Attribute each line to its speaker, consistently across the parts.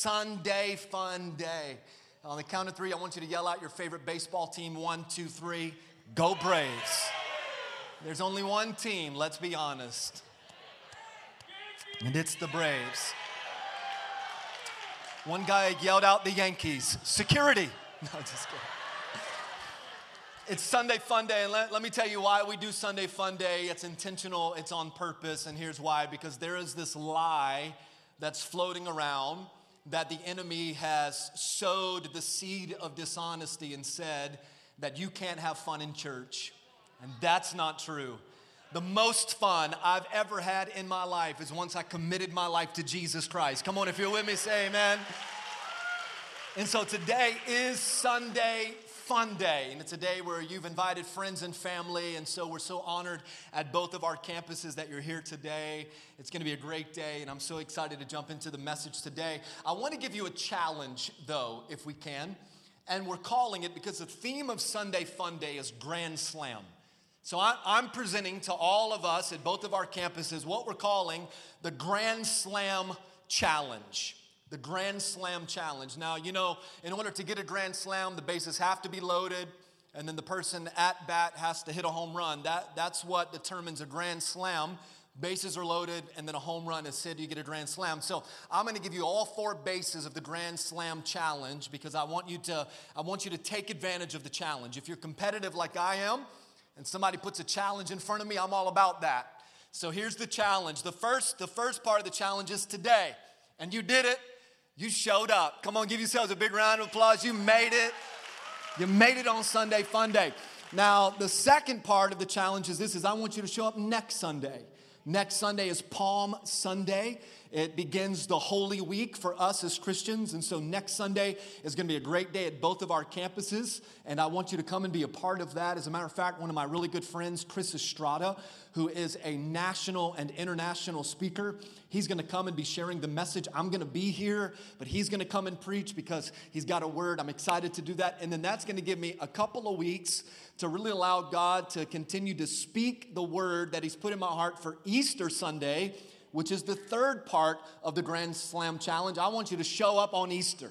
Speaker 1: Sunday Fun Day. On the count of three, I want you to yell out your favorite baseball team. One, two, three. Go Braves. There's only one team, let's be honest. And it's the Braves. One guy yelled out the Yankees. Security. No, just kidding. It's Sunday Fun Day, and let, let, me tell you why we do Sunday Fun Day. It's intentional, it's on purpose, and here's why because there is this lie that's floating around that the enemy has sowed the seed of dishonesty and said that you can't have fun in church. And that's not true. The most fun I've ever had in my life is once I committed my life to Jesus Christ. Come on, if you're with me, say amen. And so today is Sunday fun day, and it's a day where you've invited friends and family, and so we're so honored at both of our campuses that you're here today. It's to be a great day, and I'm so excited to jump into the message today. I want to give you a challenge, though, if we can, and we're calling it because the theme of Sunday Fun Day is Grand Slam. So I'm presenting to all of us at both of our campuses what we're calling the Grand Slam Challenge the Grand Slam Challenge. Now, you know, in order to get a Grand Slam, the bases have to be loaded, and then the person at bat has to hit a home run. That, that's what determines a Grand Slam. Bases are loaded, and then a home run is hit, you get a Grand Slam. So I'm gonna give you all four bases of the Grand Slam Challenge because I want you to, I want you to take advantage of the challenge. If you're competitive like I am, and somebody puts a challenge in front of me, I'm all about that. So here's the challenge. The first, the first part of the challenge is today. And you did it. You showed up. Come on, give yourselves a big round of applause. You made it. You made it on Sunday Fun Day. Now, the second part of the challenge is this is I want you to show up next Sunday. Next Sunday is Palm Sunday. It begins the Holy Week for us as Christians. And so next Sunday is going to be a great day at both of our campuses. And I want you to come and be a part of that. As a matter of fact, one of my really good friends, Chris Estrada, who is a national and international speaker, he's going to come and be sharing the message. I'm going to be here, but he's going to come and preach because he's got a word. I'm excited to do that. And then that's going to give me a couple of weeks to really allow God to continue to speak the word that he's put in my heart for Easter Sunday which is the third part of the Grand Slam Challenge. I want you to show up on Easter.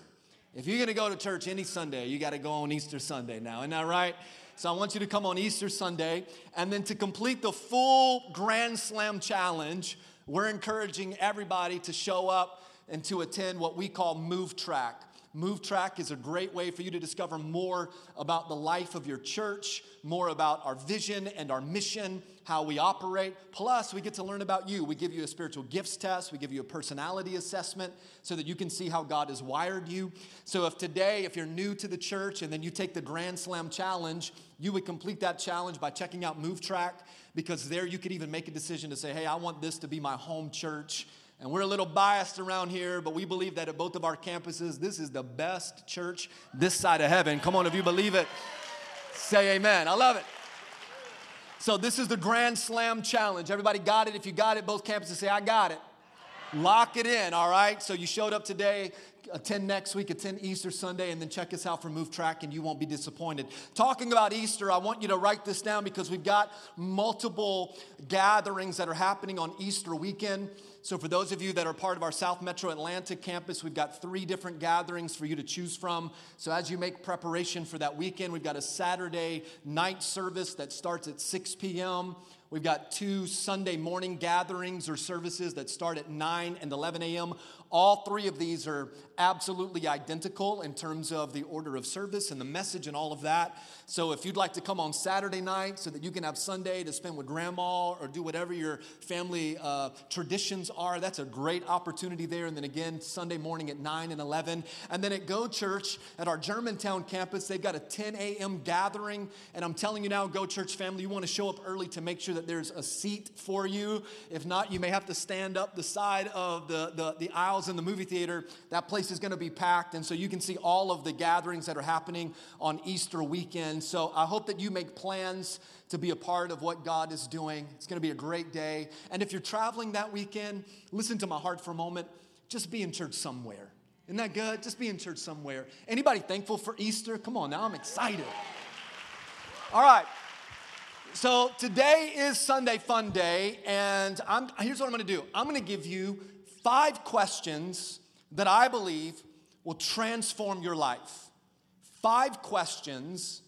Speaker 1: If you're gonna go to church any Sunday, you gotta go on Easter Sunday now, isn't that right? So I want you to come on Easter Sunday. And then to complete the full Grand Slam Challenge, we're encouraging everybody to show up and to attend what we call Move Track. Move Track is a great way for you to discover more about the life of your church, more about our vision and our mission, how we operate. Plus, we get to learn about you. We give you a spiritual gifts test, we give you a personality assessment so that you can see how God has wired you. So, if today, if you're new to the church and then you take the Grand Slam Challenge, you would complete that challenge by checking out Move Track because there you could even make a decision to say, hey, I want this to be my home church. And we're a little biased around here, but we believe that at both of our campuses, this is the best church this side of heaven. Come on, if you believe it, say amen. I love it. So, this is the Grand Slam Challenge. Everybody got it? If you got it, both campuses say, I got it. Lock it in, all right? So, you showed up today, attend next week, attend Easter Sunday, and then check us out for Move Track, and you won't be disappointed. Talking about Easter, I want you to write this down because we've got multiple gatherings that are happening on Easter weekend. So, for those of you that are part of our South Metro Atlanta campus, we've got three different gatherings for you to choose from. So, as you make preparation for that weekend, we've got a Saturday night service that starts at 6 p.m. We've got two Sunday morning gatherings or services that start at 9 and 11 a.m. All three of these are absolutely identical in terms of the order of service and the message and all of that. So if you'd like to come on Saturday night so that you can have Sunday to spend with grandma or do whatever your family uh, traditions are, that's a great opportunity there. And then again, Sunday morning at 9 and 11. And then at Go Church at our Germantown campus, they've got a 10 a.m. gathering. And I'm telling you now, Go Church family, you want to show up early to make sure that there's a seat for you. If not, you may have to stand up the side of the, the, the in the movie theater. That place is going to be packed. And so you can see all of the gatherings that are happening on Easter weekend. So I hope that you make plans to be a part of what God is doing. It's going to be a great day. And if you're traveling that weekend, listen to my heart for a moment. Just be in church somewhere. Isn't that good? Just be in church somewhere. Anybody thankful for Easter? Come on now, I'm excited. All right. So today is Sunday Fun Day, and I'm, here's what I'm going to do. I'm going to give you five questions that I believe will transform your life. Five questions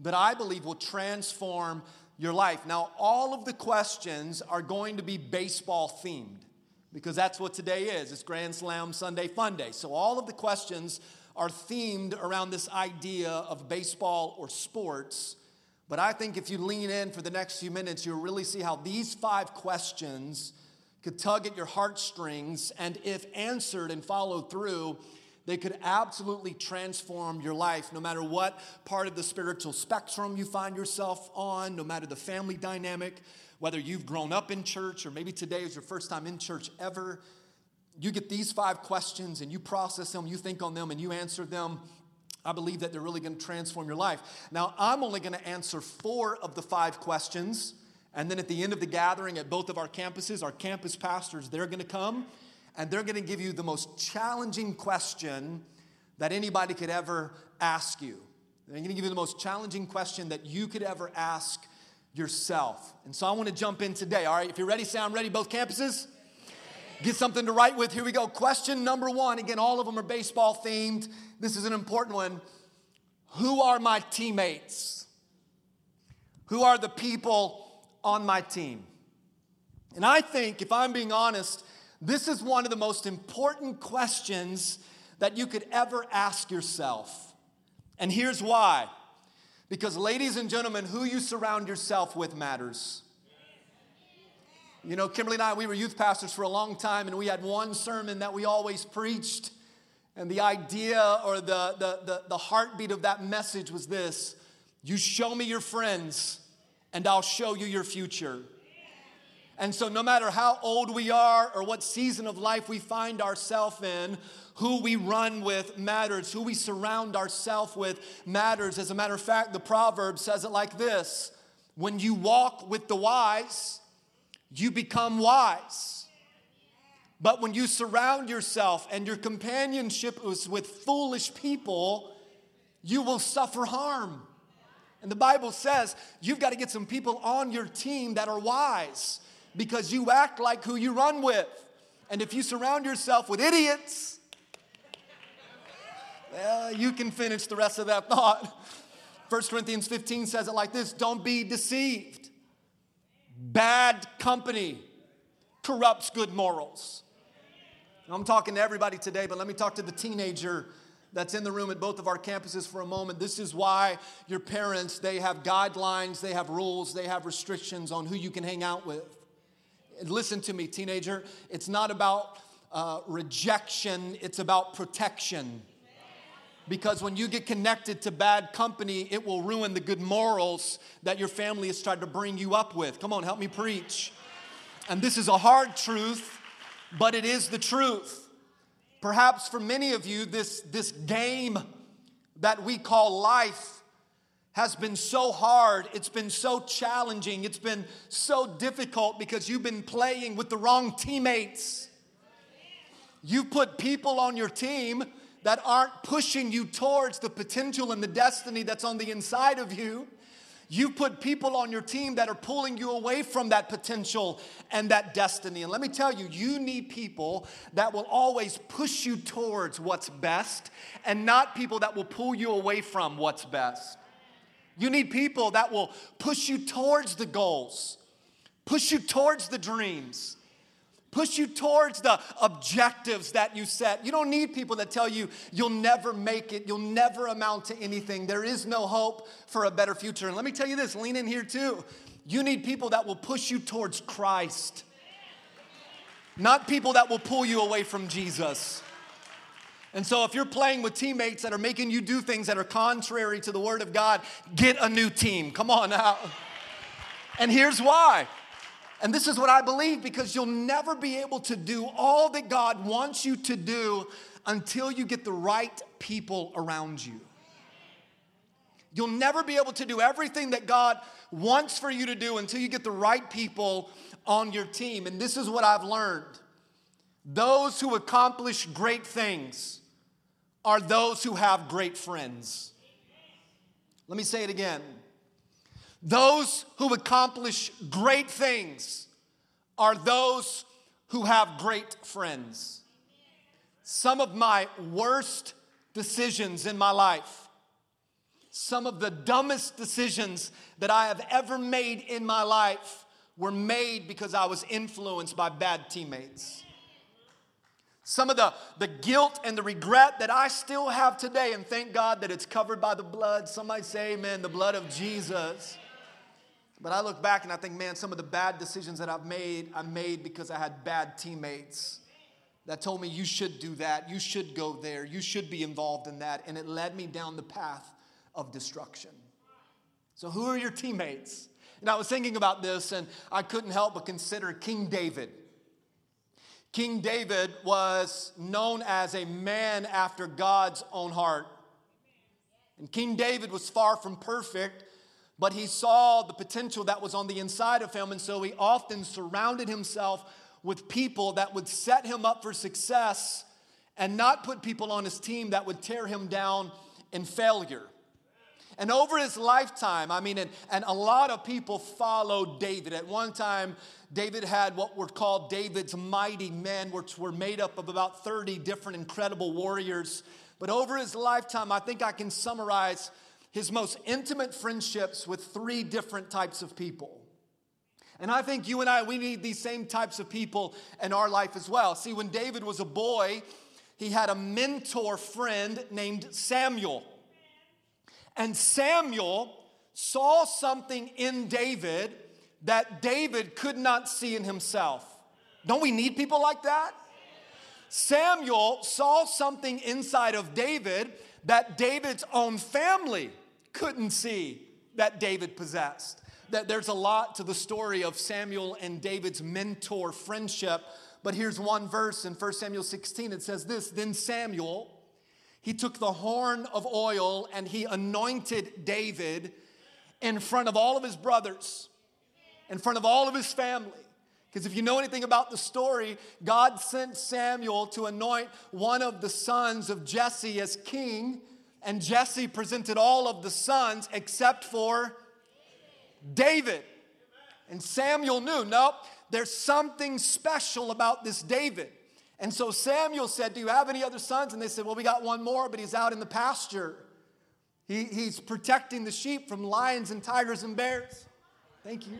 Speaker 1: that I believe will transform your life. Now, all of the questions are going to be baseball themed because that's what today is. It's Grand Slam Sunday Fun Day. So, all of the questions are themed around this idea of baseball or sports. But I think if you lean in for the next few minutes, you'll really see how these five questions could tug at your heartstrings, and if answered and followed through, they could absolutely transform your life, no matter what part of the spiritual spectrum you find yourself on, no matter the family dynamic, whether you've grown up in church or maybe today is your first time in church ever. You get these five questions and you process them, you think on them, and you answer them. I believe that they're really going to transform your life. Now, I'm only going to answer four of the five questions. And then at the end of the gathering at both of our campuses, our campus pastors, they're going to come and they're going to give you the most challenging question that anybody could ever ask you. They're going to give you the most challenging question that you could ever ask yourself. And so I want to jump in today. All right, if you're ready, sound ready, both campuses? Get something to write with. Here we go. Question number one. Again, all of them are baseball themed. This is an important one. Who are my teammates? Who are the people on my team? And I think, if I'm being honest, this is one of the most important questions that you could ever ask yourself. And here's why. Because, ladies and gentlemen, who you surround yourself with matters. You know, Kimberly and I, we were youth pastors for a long time, and we had one sermon that we always preached. And the idea or the, the, the, the heartbeat of that message was this You show me your friends, and I'll show you your future. And so, no matter how old we are or what season of life we find ourselves in, who we run with matters, who we surround ourselves with matters. As a matter of fact, the proverb says it like this When you walk with the wise, you become wise. But when you surround yourself and your companionship is with foolish people, you will suffer harm. And the Bible says you've got to get some people on your team that are wise because you act like who you run with. And if you surround yourself with idiots, well, you can finish the rest of that thought. 1 Corinthians 15 says it like this Don't be deceived. Bad company corrupts good morals. I'm talking to everybody today, but let me talk to the teenager that's in the room at both of our campuses for a moment. This is why your parents, they have guidelines, they have rules, they have restrictions on who you can hang out with listen to me, teenager. It's not about uh, rejection, it's about protection. Because when you get connected to bad company, it will ruin the good morals that your family has tried to bring you up with. Come on, help me preach. And this is a hard truth, but it is the truth. Perhaps for many of you, this, this game that we call life has been so hard, it's been so challenging, it's been so difficult because you've been playing with the wrong teammates. You put people on your team that aren't pushing you towards the potential and the destiny that's on the inside of you. You put people on your team that are pulling you away from that potential and that destiny. And let me tell you, you need people that will always push you towards what's best and not people that will pull you away from what's best. You need people that will push you towards the goals, push you towards the dreams, push you towards the objectives that you set. You don't need people that tell you you'll never make it, you'll never amount to anything, there is no hope for a better future. And let me tell you this lean in here too. You need people that will push you towards Christ, not people that will pull you away from Jesus. And so, if you're playing with teammates that are making you do things that are contrary to the Word of God, get a new team. Come on now. And here's why. And this is what I believe because you'll never be able to do all that God wants you to do until you get the right people around you. You'll never be able to do everything that God wants for you to do until you get the right people on your team. And this is what I've learned those who accomplish great things are those who have great friends. Let me say it again. Those who accomplish great things are those who have great friends. some of my worst decisions in my life, some of the dumbest decisions that I have ever made in my life were made because I was influenced by bad teammates. Some of the, the guilt and the regret that I still have today, and thank God that it's covered by the blood. Somebody say, Amen, the blood of Jesus. But I look back and I think, man, some of the bad decisions that I've made, I made because I had bad teammates that told me, you should do that, you should go there, you should be involved in that. And it led me down the path of destruction. So, who are your teammates? And I was thinking about this and I couldn't help but consider King David. King David was known as a man after God's own heart. And King David was far from perfect, but he saw the potential that was on the inside of him, and so he often surrounded himself with people that would set him up for success and not put people on his team that would tear him down in failure. And over his lifetime, I mean, and, and a lot of people followed David. At one time, David had what were called David's mighty men, which were made up of about 30 different incredible warriors. But over his lifetime, I think I can summarize his most intimate friendships with three different types of people. And I think you and I, we need these same types of people in our life as well. See, when David was a boy, he had a mentor friend named Samuel. And Samuel saw something in David that David could not see in himself. Don't we need people like that? Samuel saw something inside of David that David's own family couldn't see that David possessed. That there's a lot to the story of Samuel and David's mentor friendship. But here's one verse in 1 Samuel 16. It says this Then Samuel he took the horn of oil and he anointed David in front of all of his brothers, in front of all of his family. Because if you know anything about the story, God sent Samuel to anoint one of the sons of Jesse as king, and Jesse presented all of the sons except for David. And Samuel knew, nope, there's something special about this David. And so Samuel said, Do you have any other sons? And they said, Well, we got one more, but he's out in the pasture. He, he's protecting the sheep from lions and tigers and bears. Thank you.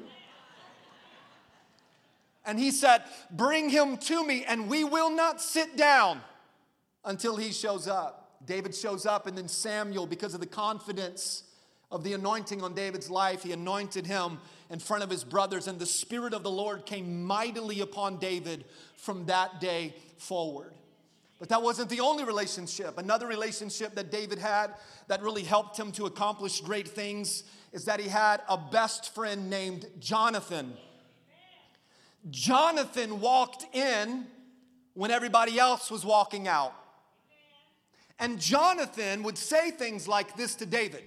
Speaker 1: And he said, Bring him to me, and we will not sit down until he shows up. David shows up, and then Samuel, because of the confidence of the anointing on David's life, he anointed him in front of his brothers, and the Spirit of the Lord came mightily upon David from that day forward. But that wasn't the only relationship. Another relationship that David had that really helped him to accomplish great things is that he had a best friend named Jonathan. Jonathan walked in when everybody else was walking out. And Jonathan would say things like this to David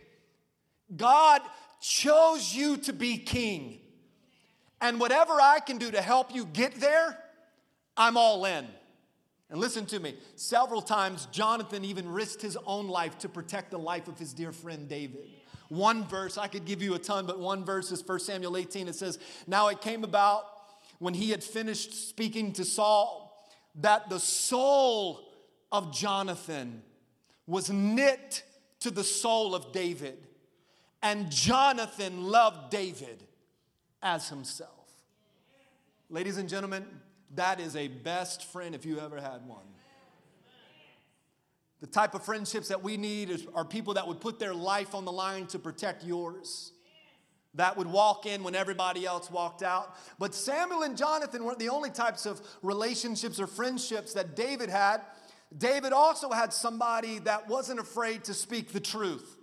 Speaker 1: God chose you to be king. And whatever I can do to help you get there, I'm all in. And listen to me, several times Jonathan even risked his own life to protect the life of his dear friend David. One verse, I could give you a ton, but one verse is 1 Samuel 18. It says, Now it came about when he had finished speaking to Saul that the soul of Jonathan was knit to the soul of David. And Jonathan loved David as himself. Ladies and gentlemen, that is a best friend if you ever had one. The type of friendships that we need is, are people that would put their life on the line to protect yours. That would walk in when everybody else walked out. But Samuel and Jonathan weren't the only types of relationships or friendships that David had. David also had somebody that wasn't afraid to speak the truth.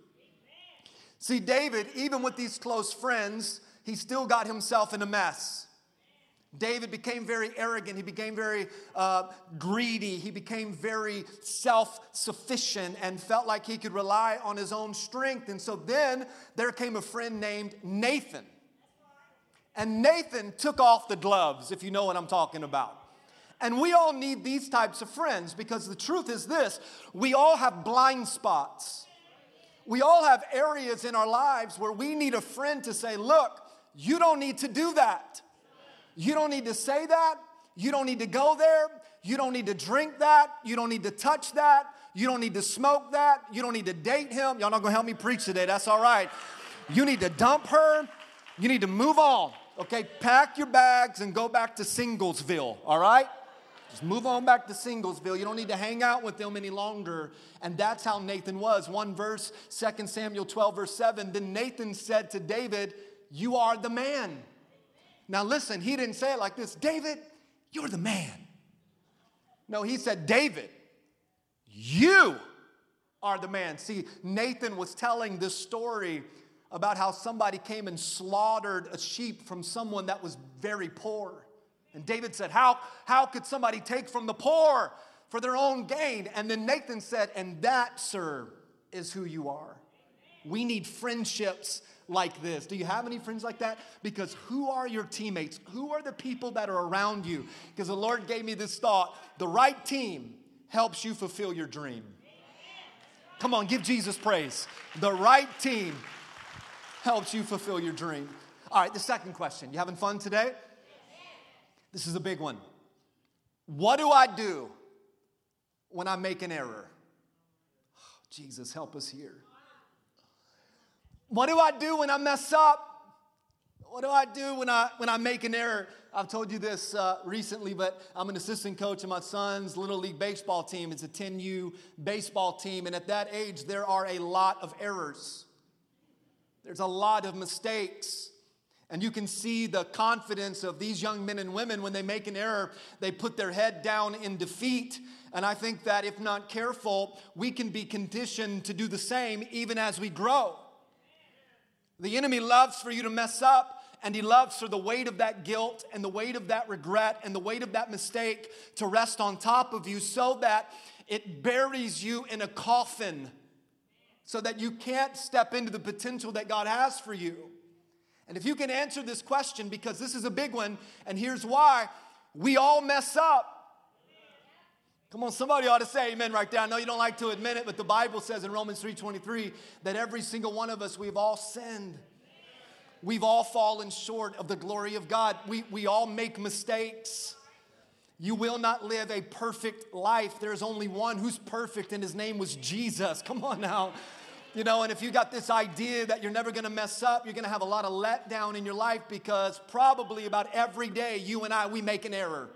Speaker 1: See, David, even with these close friends, he still got himself in a mess. David became very arrogant. He became very uh, greedy. He became very self sufficient and felt like he could rely on his own strength. And so then there came a friend named Nathan. And Nathan took off the gloves, if you know what I'm talking about. And we all need these types of friends because the truth is this we all have blind spots. We all have areas in our lives where we need a friend to say, Look, you don't need to do that. You don't need to say that. You don't need to go there. You don't need to drink that. You don't need to touch that. You don't need to smoke that. You don't need to date him. Y'all not gonna help me preach today. That's all right. You need to dump her. You need to move on. Okay, pack your bags and go back to Singlesville, all right? Just move on back to Singlesville. You don't need to hang out with them any longer. And that's how Nathan was. One verse, 2 Samuel 12, verse 7. Then Nathan said to David, You are the man. Now listen, he didn't say it like this David, you're the man. No, he said, David, you are the man. See, Nathan was telling this story about how somebody came and slaughtered a sheep from someone that was very poor. And David said, How, how could somebody take from the poor for their own gain? And then Nathan said, And that, sir, is who you are. We need friendships like this. Do you have any friends like that? Because who are your teammates? Who are the people that are around you? Because the Lord gave me this thought the right team helps you fulfill your dream. Come on, give Jesus praise. The right team helps you fulfill your dream. All right, the second question. You having fun today? This is a big one. What do I do when I make an error? Oh, Jesus, help us here. What do I do when I mess up? What do I do when I when I make an error? I've told you this uh, recently, but I'm an assistant coach in my son's little league baseball team. It's a 10U baseball team, and at that age, there are a lot of errors. There's a lot of mistakes. And you can see the confidence of these young men and women when they make an error, they put their head down in defeat. And I think that if not careful, we can be conditioned to do the same even as we grow. The enemy loves for you to mess up, and he loves for the weight of that guilt and the weight of that regret and the weight of that mistake to rest on top of you so that it buries you in a coffin so that you can't step into the potential that God has for you. And if you can answer this question, because this is a big one, and here's why we all mess up. Come on, somebody ought to say amen right there. I know you don't like to admit it, but the Bible says in Romans 3:23 that every single one of us, we've all sinned. We've all fallen short of the glory of God. We, we all make mistakes. You will not live a perfect life. There's only one who's perfect, and his name was Jesus. Come on now. You know, and if you got this idea that you're never gonna mess up, you're gonna have a lot of letdown in your life because probably about every day you and I, we make an error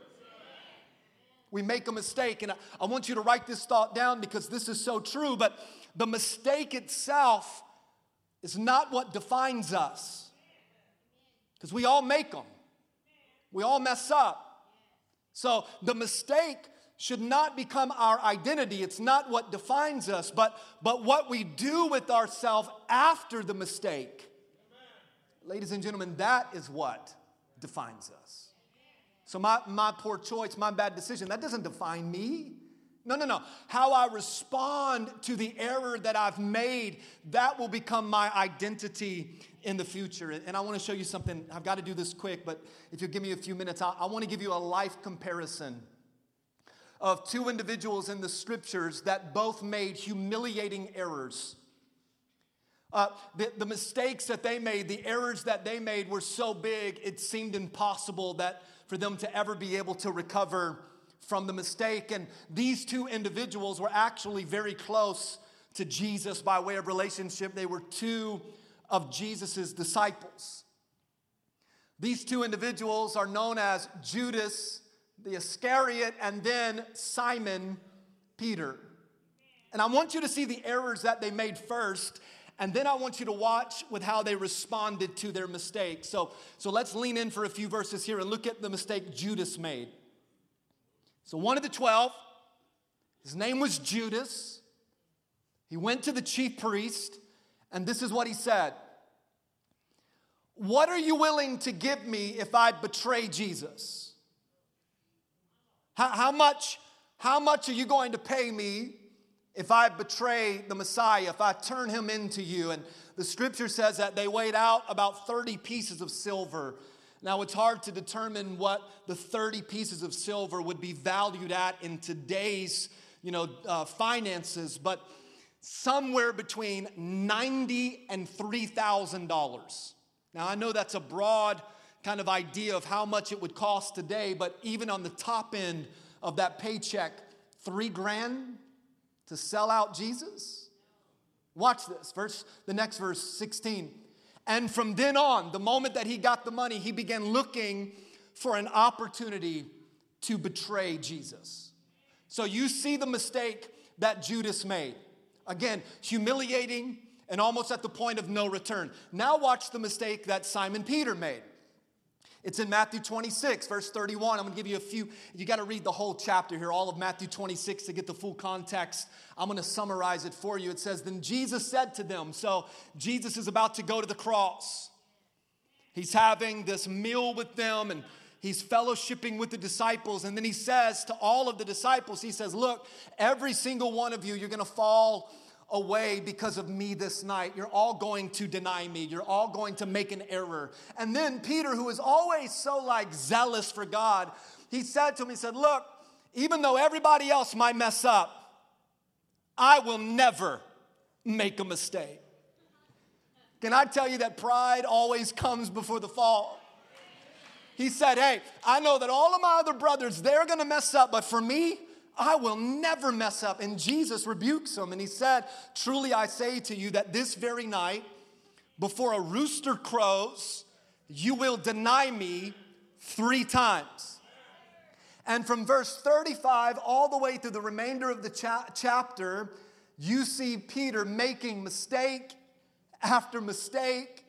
Speaker 1: we make a mistake. And I, I want you to write this thought down because this is so true. But the mistake itself is not what defines us. Because we all make them, we all mess up. So the mistake should not become our identity. It's not what defines us, but, but what we do with ourselves after the mistake. Ladies and gentlemen, that is what defines us. So my, my poor choice, my bad decision, that doesn't define me. No, no, no. How I respond to the error that I've made, that will become my identity in the future. And I want to show you something. I've got to do this quick, but if you'll give me a few minutes, I, I want to give you a life comparison of two individuals in the scriptures that both made humiliating errors. Uh, the, the mistakes that they made, the errors that they made were so big, it seemed impossible that for them to ever be able to recover from the mistake. And these two individuals were actually very close to Jesus by way of relationship. They were two of Jesus's disciples. These two individuals are known as Judas the Iscariot and then Simon Peter. And I want you to see the errors that they made first and then I want you to watch with how they responded to their mistake. So, so let's lean in for a few verses here and look at the mistake Judas made. So, one of the 12, his name was Judas. He went to the chief priest, and this is what he said What are you willing to give me if I betray Jesus? How, how much, how much are you going to pay me if I betray the Messiah, if I turn him into you. And the scripture says that they weighed out about 30 pieces of silver. Now, it's hard to determine what the 30 pieces of silver would be valued at in today's you know, uh, finances, but somewhere between 90 and $3,000. Now, I know that's a broad kind of idea of how much it would cost today, but even on the top end of that paycheck three grand to sell out Jesus? Watch this. Verse the next verse 16. And from then on, the moment that he got the money, he began looking for an opportunity to betray Jesus. So you see the mistake that Judas made. Again, humiliating and almost at the point of no return. Now watch the mistake that Simon Peter made. It's in Matthew 26, verse 31. I'm gonna give you a few, you gotta read the whole chapter here, all of Matthew 26 to get the full context. I'm gonna summarize it for you. It says, Then Jesus said to them, so Jesus is about to go to the cross. He's having this meal with them and he's fellowshipping with the disciples. And then he says to all of the disciples, He says, Look, every single one of you, you're gonna fall away because of me this night. You're all going to deny me. You're all going to make an error. And then Peter, who is always so like zealous for God, he said to him, he said, Look, even though everybody else might mess up, I will never make a mistake. Can I tell you that pride always comes before the fall? He said, Hey, I know that all of my other brothers, they're gonna mess up, but for me, I will never mess up. And Jesus rebukes him and he said, Truly I say to you that this very night, before a rooster crows, you will deny me three times. And from verse 35 all the way through the remainder of the cha- chapter, you see Peter making mistake after mistake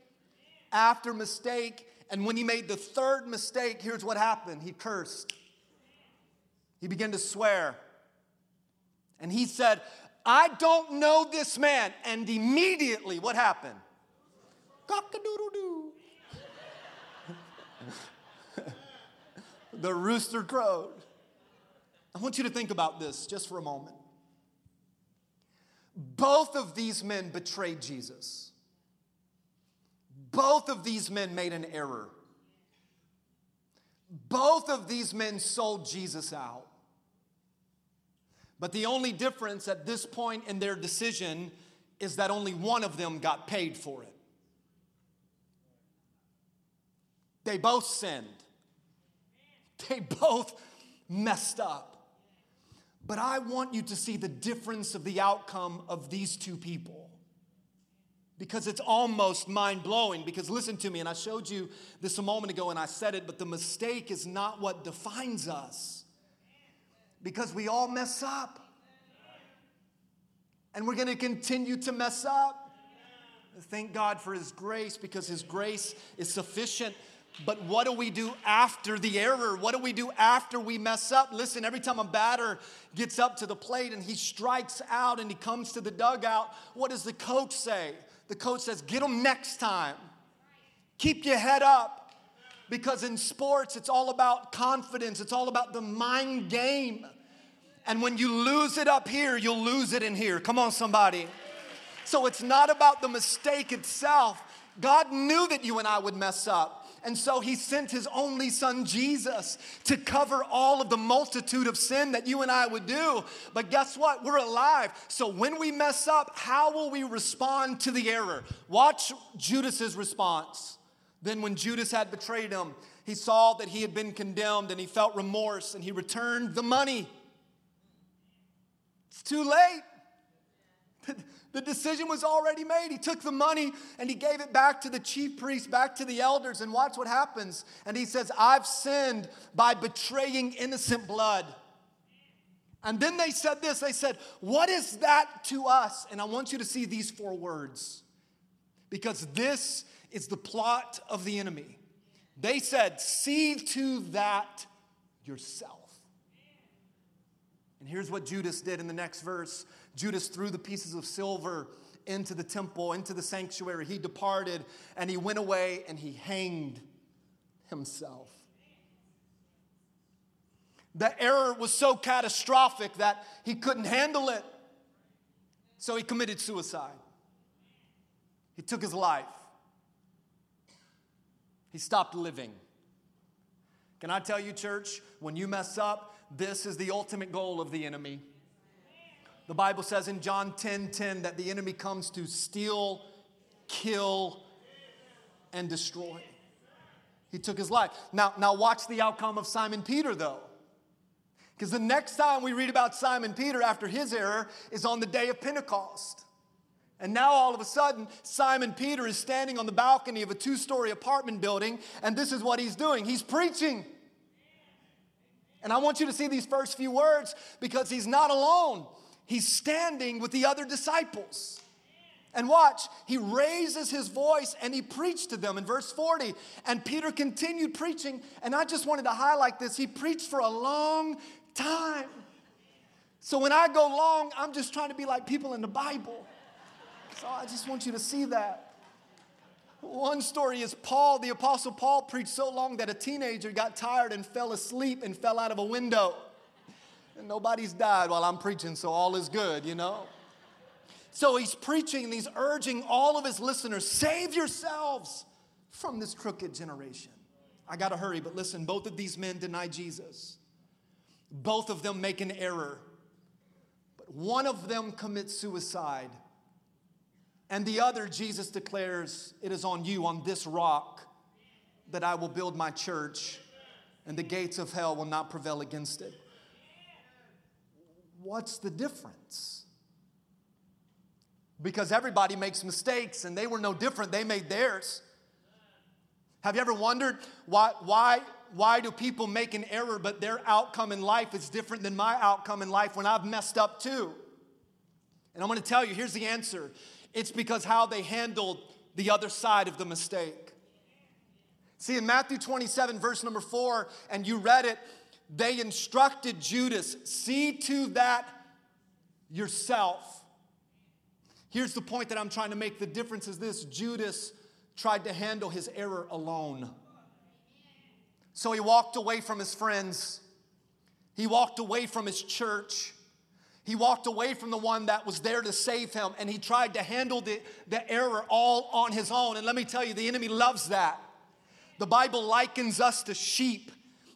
Speaker 1: after mistake. And when he made the third mistake, here's what happened he cursed. He began to swear. And he said, I don't know this man. And immediately, what happened? Cock a doodle doo. the rooster crowed. I want you to think about this just for a moment. Both of these men betrayed Jesus. Both of these men made an error. Both of these men sold Jesus out. But the only difference at this point in their decision is that only one of them got paid for it. They both sinned, they both messed up. But I want you to see the difference of the outcome of these two people. Because it's almost mind blowing. Because listen to me, and I showed you this a moment ago and I said it, but the mistake is not what defines us because we all mess up. And we're going to continue to mess up. Thank God for His grace because His grace is sufficient. But what do we do after the error? What do we do after we mess up? Listen, every time a batter gets up to the plate and he strikes out and he comes to the dugout, what does the coach say? The coach says, Get him next time. Keep your head up. Because in sports, it's all about confidence, it's all about the mind game. And when you lose it up here, you'll lose it in here. Come on, somebody. So it's not about the mistake itself. God knew that you and I would mess up. And so he sent his only son Jesus to cover all of the multitude of sin that you and I would do. But guess what? We're alive. So when we mess up, how will we respond to the error? Watch Judas's response. Then when Judas had betrayed him, he saw that he had been condemned and he felt remorse and he returned the money. It's too late. The decision was already made. He took the money and he gave it back to the chief priests, back to the elders, and watch what happens. And he says, I've sinned by betraying innocent blood. And then they said this they said, What is that to us? And I want you to see these four words because this is the plot of the enemy. They said, See to that yourself. And here's what Judas did in the next verse Judas threw the pieces of silver into the temple, into the sanctuary. He departed and he went away and he hanged himself. The error was so catastrophic that he couldn't handle it. So he committed suicide. He took his life. He stopped living. Can I tell you, church, when you mess up, this is the ultimate goal of the enemy. The Bible says in John 10 10 that the enemy comes to steal, kill, and destroy. He took his life. Now, now watch the outcome of Simon Peter, though. Because the next time we read about Simon Peter after his error is on the day of Pentecost. And now all of a sudden, Simon Peter is standing on the balcony of a two story apartment building, and this is what he's doing he's preaching. And I want you to see these first few words because he's not alone. He's standing with the other disciples. And watch, he raises his voice and he preached to them in verse 40. And Peter continued preaching. And I just wanted to highlight this. He preached for a long time. So when I go long, I'm just trying to be like people in the Bible. So I just want you to see that. One story is Paul, the Apostle Paul, preached so long that a teenager got tired and fell asleep and fell out of a window. And nobody's died while I'm preaching, so all is good, you know? So he's preaching and he's urging all of his listeners save yourselves from this crooked generation. I gotta hurry, but listen, both of these men deny Jesus. Both of them make an error. But one of them commits suicide. And the other, Jesus declares, It is on you, on this rock, that I will build my church, and the gates of hell will not prevail against it. What's the difference? because everybody makes mistakes and they were no different. They made theirs. Have you ever wondered why, why, why do people make an error, but their outcome in life is different than my outcome in life when I've messed up too? And I'm gonna tell you, here's the answer it's because how they handled the other side of the mistake. See, in Matthew 27, verse number four, and you read it, they instructed Judas, see to that yourself Here's the point that I'm trying to make the difference is this Judas tried to handle his error alone. So he walked away from his friends, he walked away from his church. He walked away from the one that was there to save him, and he tried to handle the, the error all on his own. And let me tell you, the enemy loves that. The Bible likens us to sheep,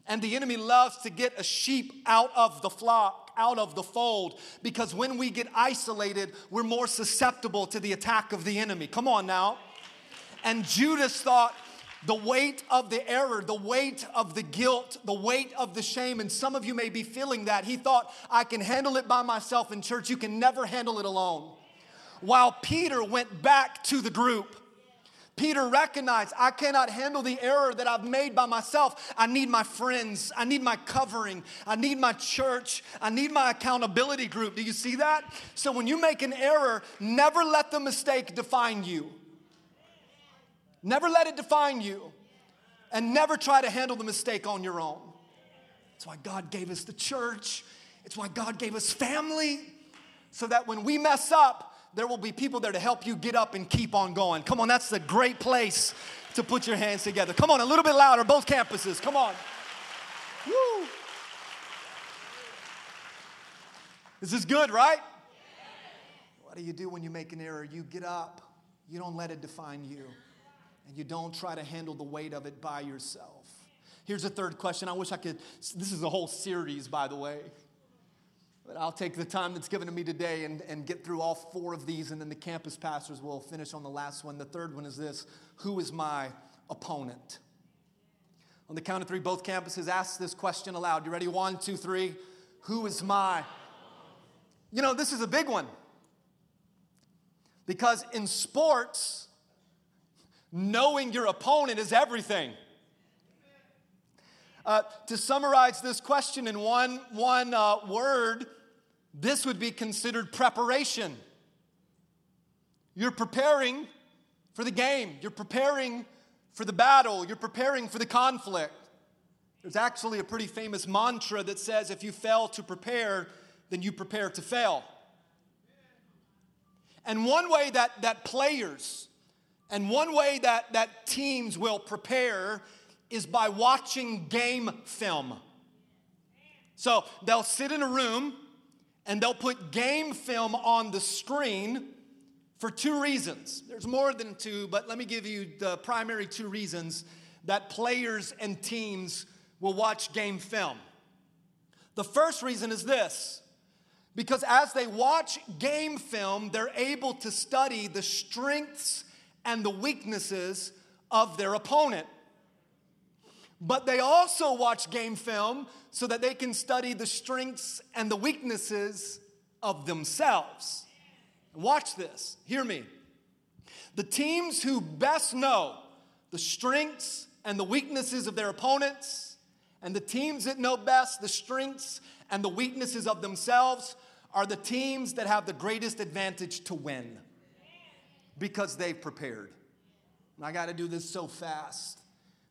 Speaker 1: and the enemy loves to get a sheep out of the flock out of the fold because when we get isolated, we're more susceptible to the attack of the enemy. Come on now. And Judas thought, the weight of the error, the weight of the guilt, the weight of the shame, and some of you may be feeling that. He thought, I can handle it by myself in church. You can never handle it alone. While Peter went back to the group, Peter recognized, I cannot handle the error that I've made by myself. I need my friends. I need my covering. I need my church. I need my accountability group. Do you see that? So when you make an error, never let the mistake define you. Never let it define you. And never try to handle the mistake on your own. That's why God gave us the church. It's why God gave us family. So that when we mess up, there will be people there to help you get up and keep on going. Come on, that's a great place to put your hands together. Come on, a little bit louder, both campuses. Come on. Woo. This is good, right? What do you do when you make an error? You get up, you don't let it define you, and you don't try to handle the weight of it by yourself. Here's a third question. I wish I could. This is a whole series, by the way. But I'll take the time that's given to me today and, and get through all four of these, and then the campus pastors will finish on the last one. The third one is this Who is my opponent? On the count of three, both campuses ask this question aloud. You ready? One, two, three. Who is my? You know, this is a big one. Because in sports, knowing your opponent is everything. Uh, to summarize this question in one, one uh, word, this would be considered preparation. You're preparing for the game, you're preparing for the battle, you're preparing for the conflict. There's actually a pretty famous mantra that says if you fail to prepare, then you prepare to fail. And one way that, that players and one way that, that teams will prepare is by watching game film. So they'll sit in a room and they'll put game film on the screen for two reasons. There's more than two, but let me give you the primary two reasons that players and teams will watch game film. The first reason is this because as they watch game film, they're able to study the strengths and the weaknesses of their opponent. but they also watch game film so that they can study the strengths and the weaknesses of themselves. Watch this, hear me. The teams who best know the strengths and the weaknesses of their opponents, and the teams that know best the strengths and the weaknesses of themselves, are the teams that have the greatest advantage to win because they've prepared. And I got to do this so fast.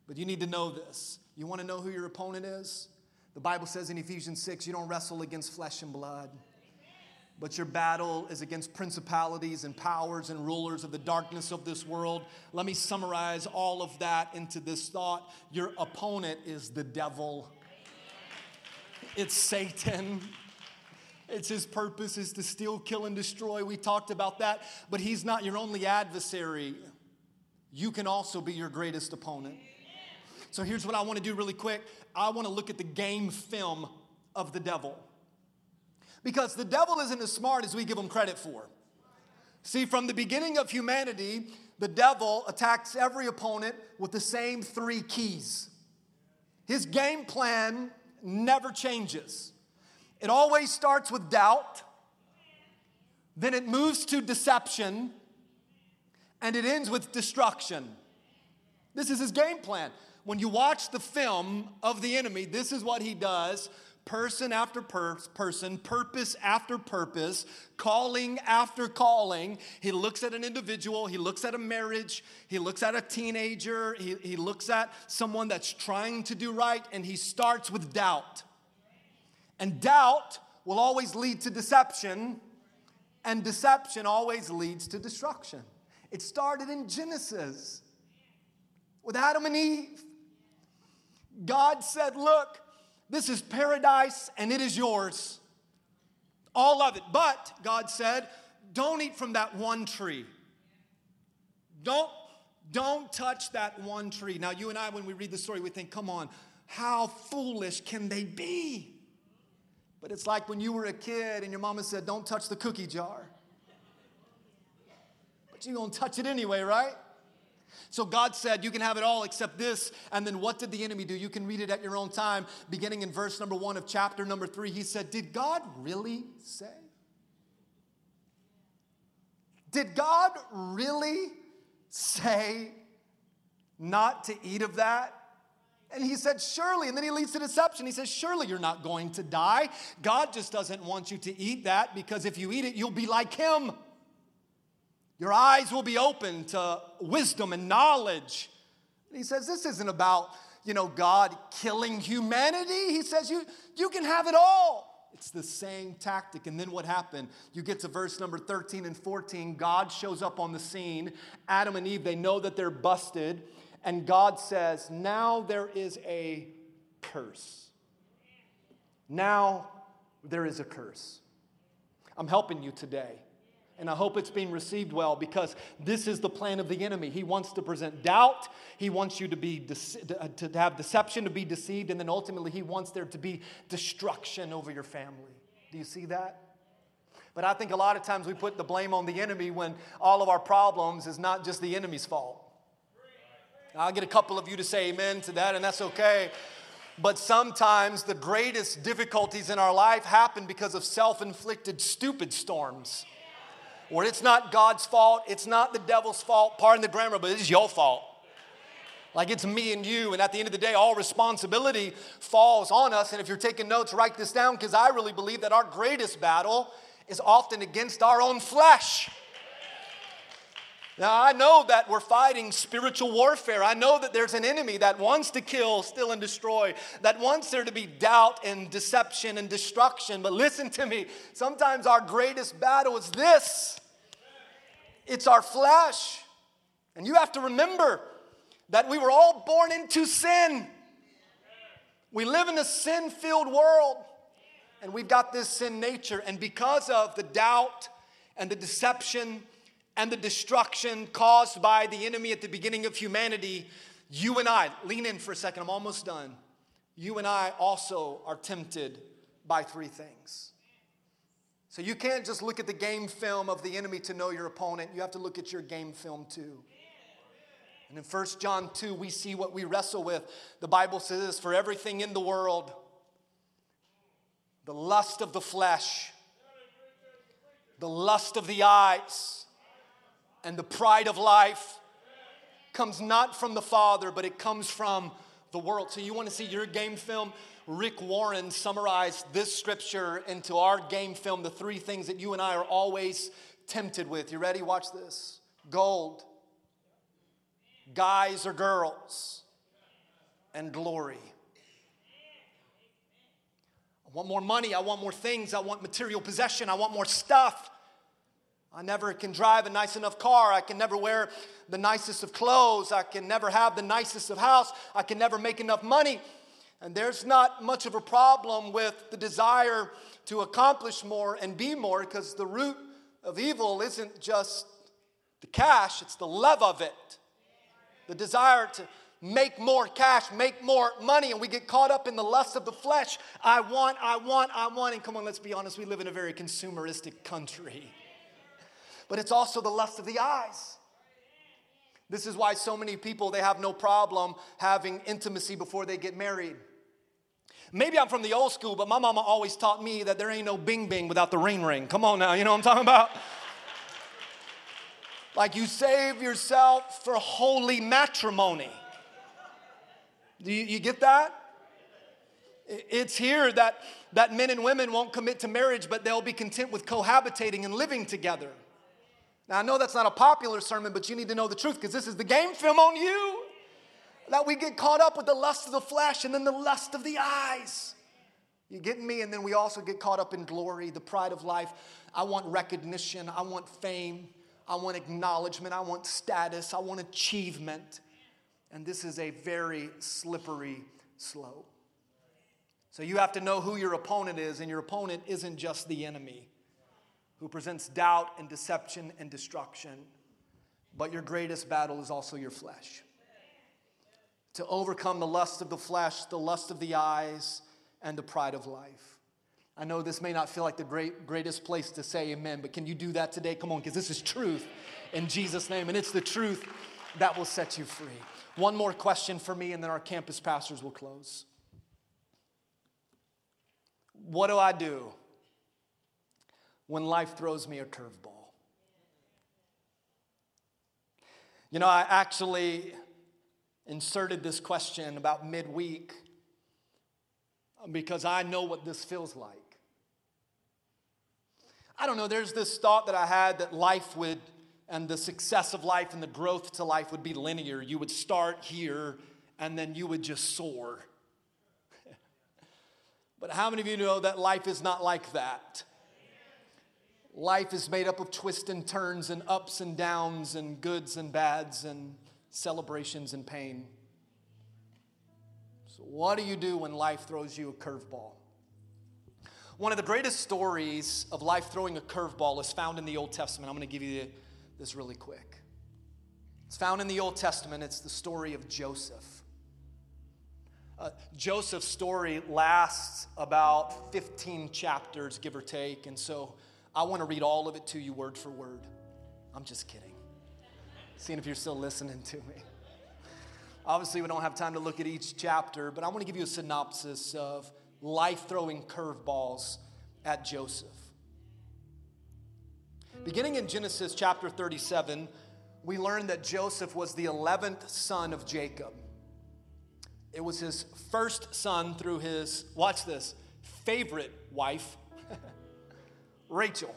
Speaker 1: But you need to know this. You want to know who your opponent is? The Bible says in Ephesians 6 you don't wrestle against flesh and blood, but your battle is against principalities and powers and rulers of the darkness of this world. Let me summarize all of that into this thought. Your opponent is the devil, it's Satan. It's his purpose is to steal, kill, and destroy. We talked about that, but he's not your only adversary. You can also be your greatest opponent. So here's what I want to do really quick I want to look at the game film of the devil. Because the devil isn't as smart as we give him credit for. See, from the beginning of humanity, the devil attacks every opponent with the same three keys. His game plan never changes. It always starts with doubt, then it moves to deception, and it ends with destruction. This is his game plan when you watch the film of the enemy, this is what he does person after per- person, purpose after purpose, calling after calling. He looks at an individual, he looks at a marriage, he looks at a teenager, he, he looks at someone that's trying to do right, and he starts with doubt. And doubt will always lead to deception, and deception always leads to destruction. It started in Genesis with Adam and Eve. God said, Look, this is paradise and it is yours. All of it. But, God said, don't eat from that one tree. Don't, don't touch that one tree. Now, you and I, when we read the story, we think, come on, how foolish can they be? But it's like when you were a kid and your mama said, don't touch the cookie jar. But you're gonna touch it anyway, right? So God said, You can have it all except this. And then what did the enemy do? You can read it at your own time, beginning in verse number one of chapter number three. He said, Did God really say? Did God really say not to eat of that? And he said, Surely. And then he leads to deception. He says, Surely you're not going to die. God just doesn't want you to eat that because if you eat it, you'll be like him. Your eyes will be open to wisdom and knowledge. And he says, This isn't about, you know, God killing humanity. He says, You, you can have it all. It's the same tactic. And then what happened? You get to verse number 13 and 14. God shows up on the scene. Adam and Eve, they know that they're busted. And God says, Now there is a curse. Now there is a curse. I'm helping you today. And I hope it's being received well because this is the plan of the enemy. He wants to present doubt. He wants you to be de- uh, to have deception, to be deceived, and then ultimately he wants there to be destruction over your family. Do you see that? But I think a lot of times we put the blame on the enemy when all of our problems is not just the enemy's fault. I'll get a couple of you to say amen to that, and that's okay. But sometimes the greatest difficulties in our life happen because of self inflicted stupid storms where it's not God's fault, it's not the devil's fault, pardon the grammar, but it's your fault. Like it's me and you, and at the end of the day, all responsibility falls on us. And if you're taking notes, write this down because I really believe that our greatest battle is often against our own flesh. Now, I know that we're fighting spiritual warfare. I know that there's an enemy that wants to kill, steal, and destroy, that wants there to be doubt and deception and destruction. But listen to me sometimes our greatest battle is this it's our flesh. And you have to remember that we were all born into sin. We live in a sin filled world, and we've got this sin nature. And because of the doubt and the deception, and the destruction caused by the enemy at the beginning of humanity, you and I, lean in for a second, I'm almost done. You and I also are tempted by three things. So you can't just look at the game film of the enemy to know your opponent, you have to look at your game film too. And in 1 John 2, we see what we wrestle with. The Bible says, For everything in the world, the lust of the flesh, the lust of the eyes, and the pride of life comes not from the Father, but it comes from the world. So, you want to see your game film? Rick Warren summarized this scripture into our game film, the three things that you and I are always tempted with. You ready? Watch this gold, guys or girls, and glory. I want more money. I want more things. I want material possession. I want more stuff. I never can drive a nice enough car. I can never wear the nicest of clothes. I can never have the nicest of house. I can never make enough money. And there's not much of a problem with the desire to accomplish more and be more because the root of evil isn't just the cash, it's the love of it. The desire to make more cash, make more money, and we get caught up in the lust of the flesh. I want, I want, I want. And come on, let's be honest, we live in a very consumeristic country. But it's also the lust of the eyes. This is why so many people they have no problem having intimacy before they get married. Maybe I'm from the old school, but my mama always taught me that there ain't no bing bing without the ring ring. Come on now, you know what I'm talking about? like you save yourself for holy matrimony. Do you, you get that? It's here that, that men and women won't commit to marriage, but they'll be content with cohabitating and living together. Now, I know that's not a popular sermon, but you need to know the truth because this is the game film on you. That we get caught up with the lust of the flesh and then the lust of the eyes. You getting me? And then we also get caught up in glory, the pride of life. I want recognition. I want fame. I want acknowledgement. I want status. I want achievement. And this is a very slippery slope. So you have to know who your opponent is, and your opponent isn't just the enemy who presents doubt and deception and destruction, but your greatest battle is also your flesh. To overcome the lust of the flesh, the lust of the eyes, and the pride of life. I know this may not feel like the great, greatest place to say amen, but can you do that today? Come on, because this is truth in Jesus' name, and it's the truth that will set you free. One more question for me, and then our campus pastors will close. What do I do when life throws me a curveball? You know, I actually inserted this question about midweek because I know what this feels like. I don't know, there's this thought that I had that life would, and the success of life and the growth to life would be linear. You would start here and then you would just soar. but how many of you know that life is not like that? Life is made up of twists and turns and ups and downs and goods and bads and celebrations and pain. So, what do you do when life throws you a curveball? One of the greatest stories of life throwing a curveball is found in the Old Testament. I'm going to give you this really quick. It's found in the Old Testament. It's the story of Joseph. Uh, Joseph's story lasts about 15 chapters, give or take. And so I want to read all of it to you word for word. I'm just kidding. Seeing if you're still listening to me. Obviously, we don't have time to look at each chapter, but I want to give you a synopsis of life throwing curveballs at Joseph. Beginning in Genesis chapter 37, we learn that Joseph was the 11th son of Jacob. It was his first son through his, watch this, favorite wife, Rachel.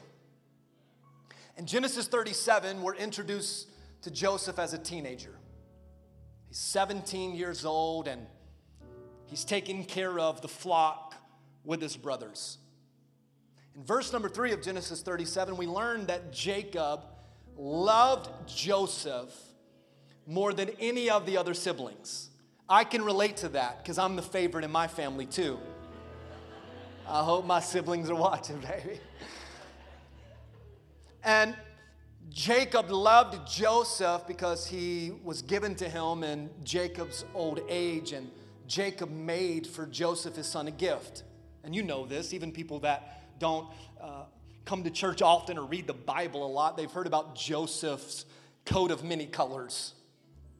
Speaker 1: In Genesis 37, we're introduced to Joseph as a teenager. He's 17 years old and He's taking care of the flock with his brothers. In verse number three of Genesis 37, we learn that Jacob loved Joseph more than any of the other siblings. I can relate to that because I'm the favorite in my family too. I hope my siblings are watching, baby. And Jacob loved Joseph because he was given to him in Jacob's old age and Jacob made for Joseph, his son, a gift. And you know this, even people that don't uh, come to church often or read the Bible a lot, they've heard about Joseph's coat of many colors.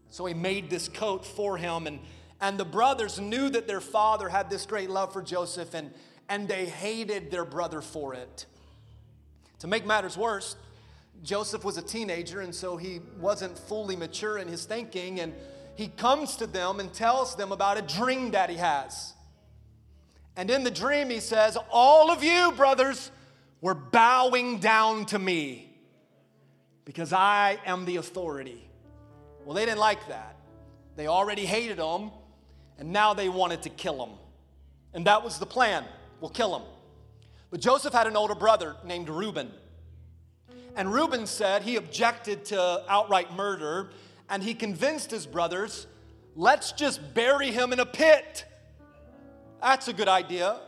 Speaker 1: So he made this coat for him. And, and the brothers knew that their father had this great love for Joseph, and, and they hated their brother for it. To make matters worse, Joseph was a teenager, and so he wasn't fully mature in his thinking. And he comes to them and tells them about a dream that he has. And in the dream, he says, All of you, brothers, were bowing down to me because I am the authority. Well, they didn't like that. They already hated him, and now they wanted to kill him. And that was the plan we'll kill him. But Joseph had an older brother named Reuben. And Reuben said he objected to outright murder, and he convinced his brothers, let's just bury him in a pit. That's a good idea.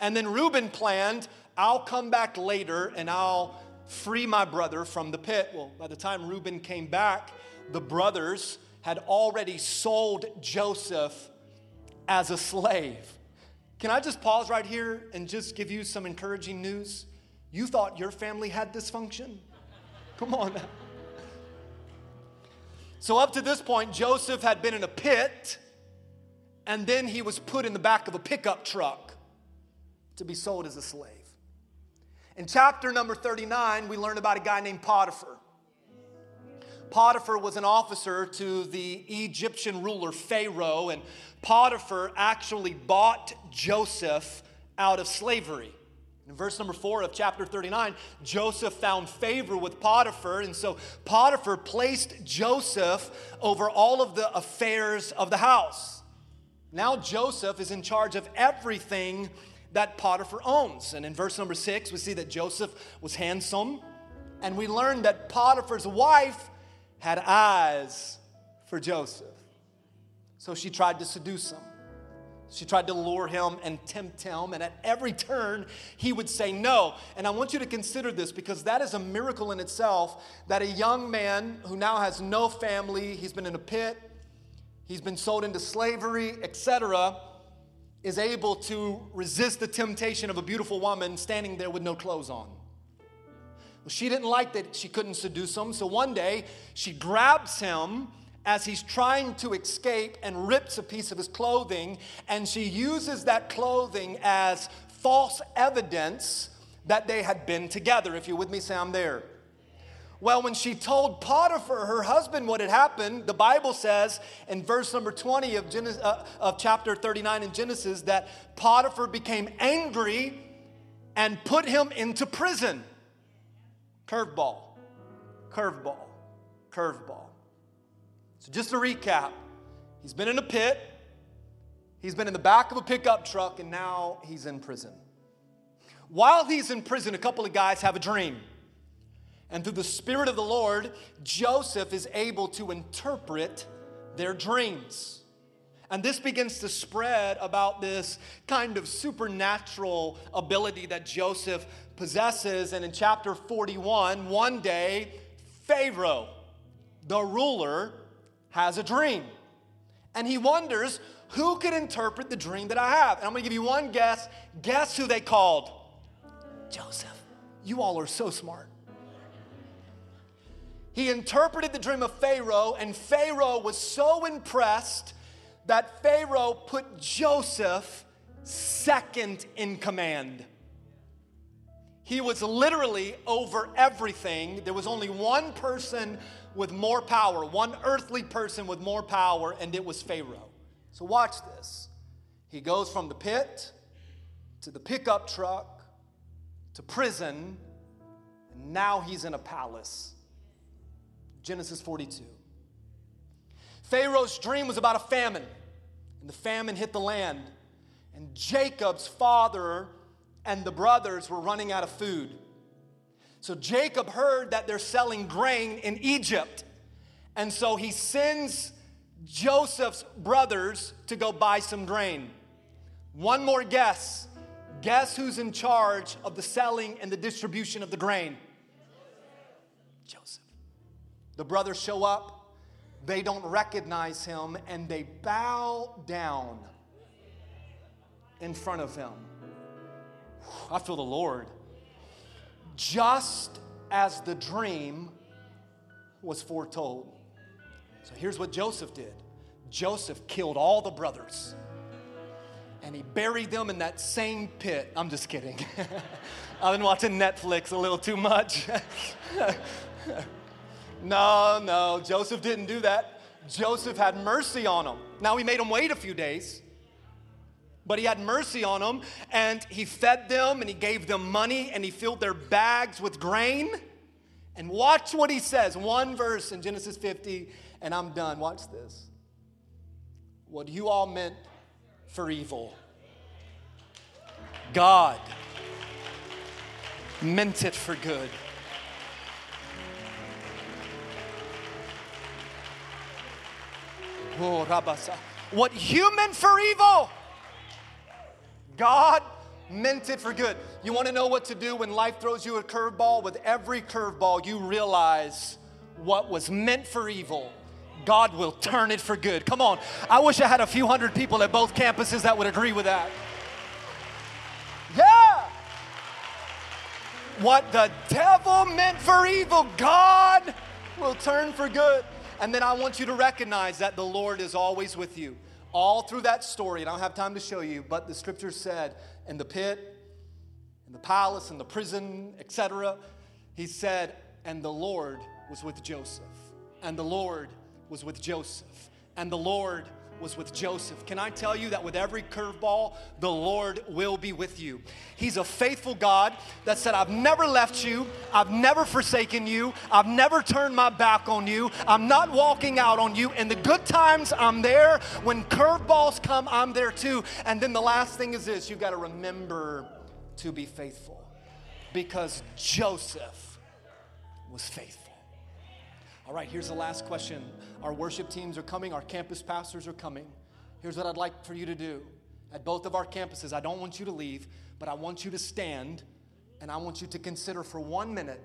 Speaker 1: And then Reuben planned, I'll come back later and I'll free my brother from the pit. Well, by the time Reuben came back, the brothers had already sold Joseph as a slave. Can I just pause right here and just give you some encouraging news? You thought your family had dysfunction? Come on now. So, up to this point, Joseph had been in a pit, and then he was put in the back of a pickup truck to be sold as a slave. In chapter number 39, we learn about a guy named Potiphar. Potiphar was an officer to the Egyptian ruler Pharaoh, and Potiphar actually bought Joseph out of slavery. In verse number four of chapter 39, Joseph found favor with Potiphar, and so Potiphar placed Joseph over all of the affairs of the house. Now Joseph is in charge of everything that Potiphar owns. And in verse number six, we see that Joseph was handsome, and we learn that Potiphar's wife had eyes for Joseph. So she tried to seduce him. She tried to lure him and tempt him, and at every turn, he would say no. And I want you to consider this because that is a miracle in itself that a young man who now has no family, he's been in a pit, he's been sold into slavery, etc., is able to resist the temptation of a beautiful woman standing there with no clothes on. Well, she didn't like that she couldn't seduce him, so one day she grabs him as he's trying to escape and rips a piece of his clothing, and she uses that clothing as false evidence that they had been together. If you're with me, say I'm there. Well, when she told Potiphar, her husband, what had happened, the Bible says in verse number 20 of, Genesis, uh, of chapter 39 in Genesis that Potiphar became angry and put him into prison. Curveball, curveball, curveball. So, just to recap, he's been in a pit, he's been in the back of a pickup truck, and now he's in prison. While he's in prison, a couple of guys have a dream. And through the Spirit of the Lord, Joseph is able to interpret their dreams. And this begins to spread about this kind of supernatural ability that Joseph possesses. And in chapter 41, one day, Pharaoh, the ruler, has a dream. And he wonders, who could interpret the dream that I have? And I'm gonna give you one guess. Guess who they called? Joseph. You all are so smart. He interpreted the dream of Pharaoh, and Pharaoh was so impressed that Pharaoh put Joseph second in command. He was literally over everything. There was only one person with more power, one earthly person with more power, and it was Pharaoh. So watch this. He goes from the pit to the pickup truck to prison, and now he's in a palace. Genesis 42. Pharaoh's dream was about a famine, and the famine hit the land, and Jacob's father and the brothers were running out of food. So Jacob heard that they're selling grain in Egypt. And so he sends Joseph's brothers to go buy some grain. One more guess. Guess who's in charge of the selling and the distribution of the grain? Joseph. The brothers show up, they don't recognize him, and they bow down in front of him. I feel the Lord just as the dream was foretold. So here's what Joseph did Joseph killed all the brothers and he buried them in that same pit. I'm just kidding. I've been watching Netflix a little too much. no, no, Joseph didn't do that. Joseph had mercy on them. Now he made them wait a few days, but he had mercy on them and he fed them and he gave them money and he filled their bags with grain. And watch what he says. One verse in Genesis 50, and I'm done. Watch this. What you all meant for evil, God meant it for good. What human for evil, God meant it for good. You want to know what to do when life throws you a curveball? With every curveball, you realize what was meant for evil. God will turn it for good. Come on. I wish I had a few hundred people at both campuses that would agree with that. Yeah. What the devil meant for evil, God will turn for good. And then I want you to recognize that the Lord is always with you. All through that story, and I don't have time to show you, but the scripture said in the pit, in the palace, in the prison, etc., he said, and the Lord was with Joseph. And the Lord was with Joseph. And the Lord was with Joseph. Can I tell you that with every curveball, the Lord will be with you? He's a faithful God that said, I've never left you, I've never forsaken you, I've never turned my back on you, I'm not walking out on you. In the good times, I'm there. When curveballs come, I'm there too. And then the last thing is this you've got to remember to be faithful because Joseph was faithful. All right, here's the last question. Our worship teams are coming, our campus pastors are coming. Here's what I'd like for you to do. At both of our campuses, I don't want you to leave, but I want you to stand and I want you to consider for one minute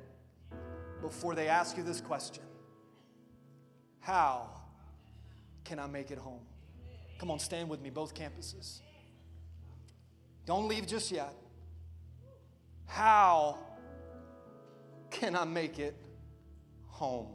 Speaker 1: before they ask you this question How can I make it home? Come on, stand with me, both campuses. Don't leave just yet. How can I make it home?